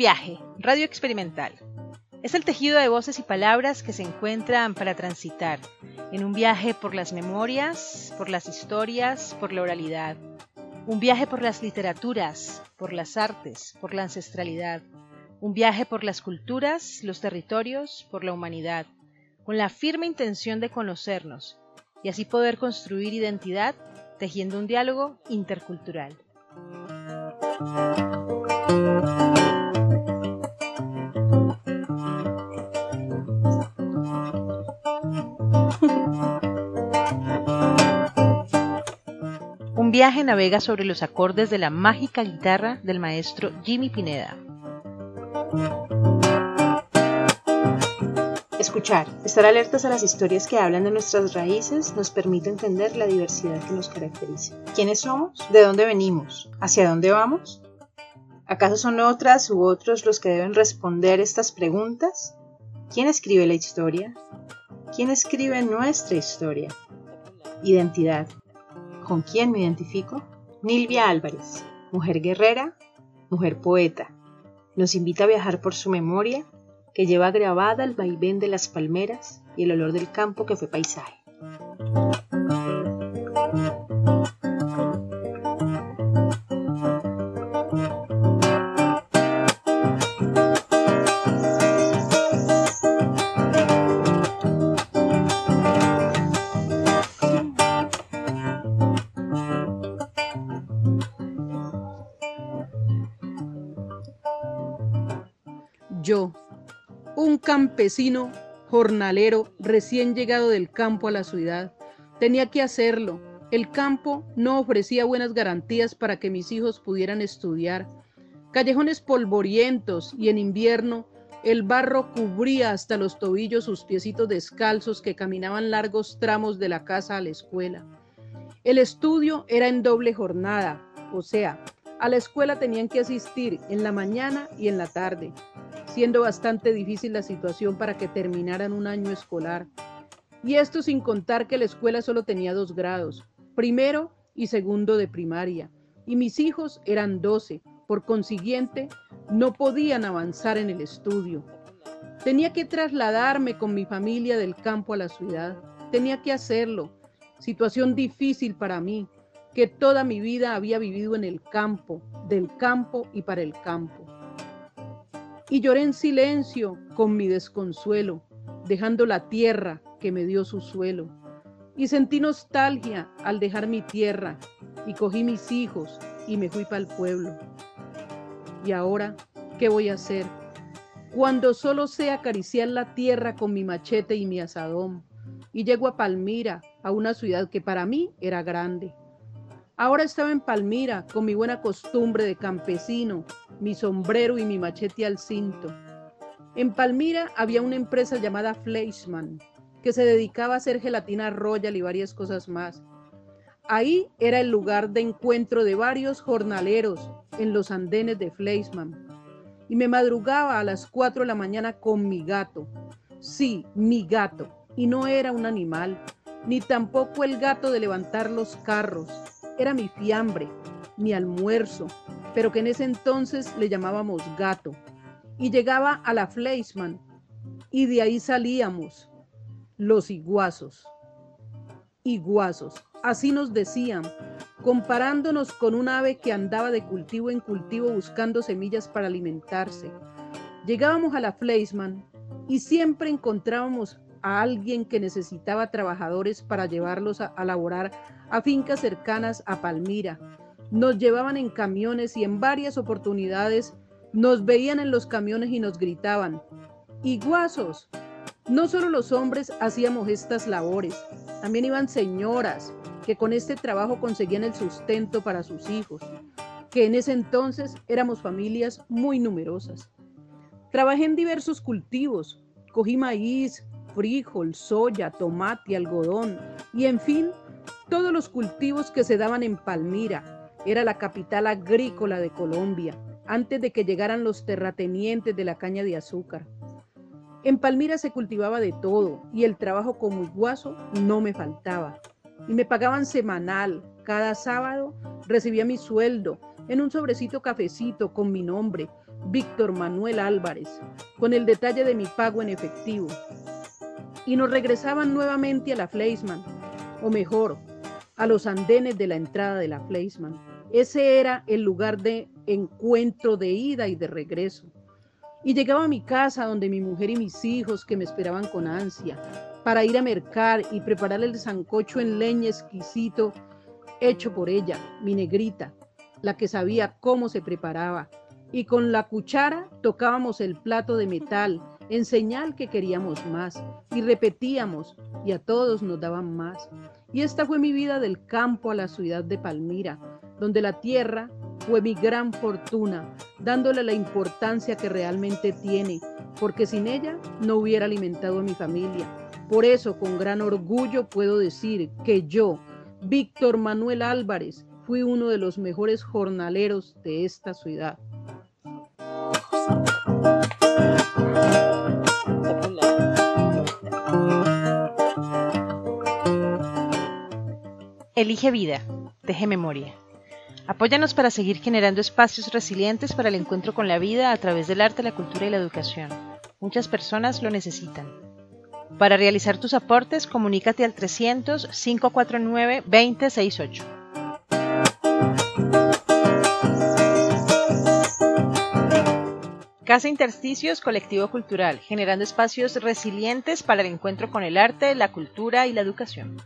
viaje, radio experimental. Es el tejido de voces y palabras que se encuentran para transitar en un viaje por las memorias, por las historias, por la oralidad. Un viaje por las literaturas, por las artes, por la ancestralidad. Un viaje por las culturas, los territorios, por la humanidad, con la firme intención de conocernos y así poder construir identidad tejiendo un diálogo intercultural. Un viaje navega sobre los acordes de la mágica guitarra del maestro Jimmy Pineda. Escuchar, estar alertas a las historias que hablan de nuestras raíces nos permite entender la diversidad que nos caracteriza. ¿Quiénes somos? ¿De dónde venimos? ¿Hacia dónde vamos? ¿Acaso son otras u otros los que deben responder estas preguntas? ¿Quién escribe la historia? ¿Quién escribe nuestra historia? Identidad. ¿Con quién me identifico? Nilvia Álvarez, mujer guerrera, mujer poeta. Nos invita a viajar por su memoria, que lleva grabada el vaivén de las palmeras y el olor del campo que fue paisaje. Yo, un campesino jornalero recién llegado del campo a la ciudad, tenía que hacerlo. El campo no ofrecía buenas garantías para que mis hijos pudieran estudiar. Callejones polvorientos y en invierno el barro cubría hasta los tobillos sus piecitos descalzos que caminaban largos tramos de la casa a la escuela. El estudio era en doble jornada, o sea, a la escuela tenían que asistir en la mañana y en la tarde, siendo bastante difícil la situación para que terminaran un año escolar. Y esto sin contar que la escuela solo tenía dos grados, primero y segundo de primaria, y mis hijos eran doce, por consiguiente no podían avanzar en el estudio. Tenía que trasladarme con mi familia del campo a la ciudad, tenía que hacerlo, situación difícil para mí, que toda mi vida había vivido en el campo, del campo y para el campo. Y lloré en silencio con mi desconsuelo, dejando la tierra que me dio su suelo. Y sentí nostalgia al dejar mi tierra y cogí mis hijos y me fui para el pueblo. Y ahora, ¿qué voy a hacer? Cuando solo sé acariciar la tierra con mi machete y mi asadón, y llego a Palmira, a una ciudad que para mí era grande Ahora estaba en Palmira con mi buena costumbre de campesino, mi sombrero y mi machete al cinto. En Palmira había una empresa llamada Fleischmann que se dedicaba a hacer gelatina royal y varias cosas más. Ahí era el lugar de encuentro de varios jornaleros en los andenes de Fleischmann. Y me madrugaba a las 4 de la mañana con mi gato. Sí, mi gato. Y no era un animal, ni tampoco el gato de levantar los carros era mi fiambre, mi almuerzo, pero que en ese entonces le llamábamos gato. Y llegaba a la Fleischmann y de ahí salíamos, los iguazos. Iguazos, así nos decían, comparándonos con un ave que andaba de cultivo en cultivo buscando semillas para alimentarse. Llegábamos a la Fleischmann y siempre encontrábamos a alguien que necesitaba trabajadores para llevarlos a, laborar a fincas cercanas a Palmira. Nos llevaban en camiones y en varias oportunidades nos veían en los camiones y nos gritaban, iguazos. No solo los hombres hacíamos estas labores, también iban señoras que con este trabajo conseguían el sustento para sus hijos, que en ese entonces éramos familias muy numerosas. Trabajé en diversos cultivos, cogí maíz, frijol, soya, tomate, algodón y en fin, todos los cultivos que se daban en Palmira. Era la capital agrícola de Colombia, antes de que llegaran los terratenientes de la caña de azúcar. En Palmira se cultivaba de todo y el trabajo como iguazo no me faltaba. Y me pagaban semanal. Cada sábado recibía mi sueldo en un sobrecito cafecito con mi nombre, Víctor Manuel Álvarez, con el detalle de mi pago en efectivo. Y nos regresaban nuevamente a la Fleisman, o mejor, a los andenes de la entrada de la Fleisman. Ese era el lugar de encuentro de ida y de regreso. Y llegaba a mi casa donde mi mujer y mis hijos que me esperaban con ansia para ir a mercar y preparar el sancocho en leña exquisito hecho por ella, mi negrita, la que sabía cómo se preparaba. Y con la cuchara tocábamos el plato de metal en señal que queríamos más y repetíamos y a todos nos daban más. Y esta fue mi vida del campo a la ciudad de Palmira, donde la tierra fue mi gran fortuna, dándole la importancia que realmente tiene, porque sin ella no hubiera alimentado a mi familia. Por eso, con gran orgullo puedo decir que yo, Víctor Manuel Álvarez, fui uno de los mejores jornaleros de esta ciudad. Elige vida, deje memoria. Apóyanos para seguir generando espacios resilientes para el encuentro con la vida a través del arte, la cultura y la educación. Muchas personas lo necesitan. Para realizar tus aportes, comunícate al 300-549-2068. Casa Intersticios Colectivo Cultural, generando espacios resilientes para el encuentro con el arte, la cultura y la educación.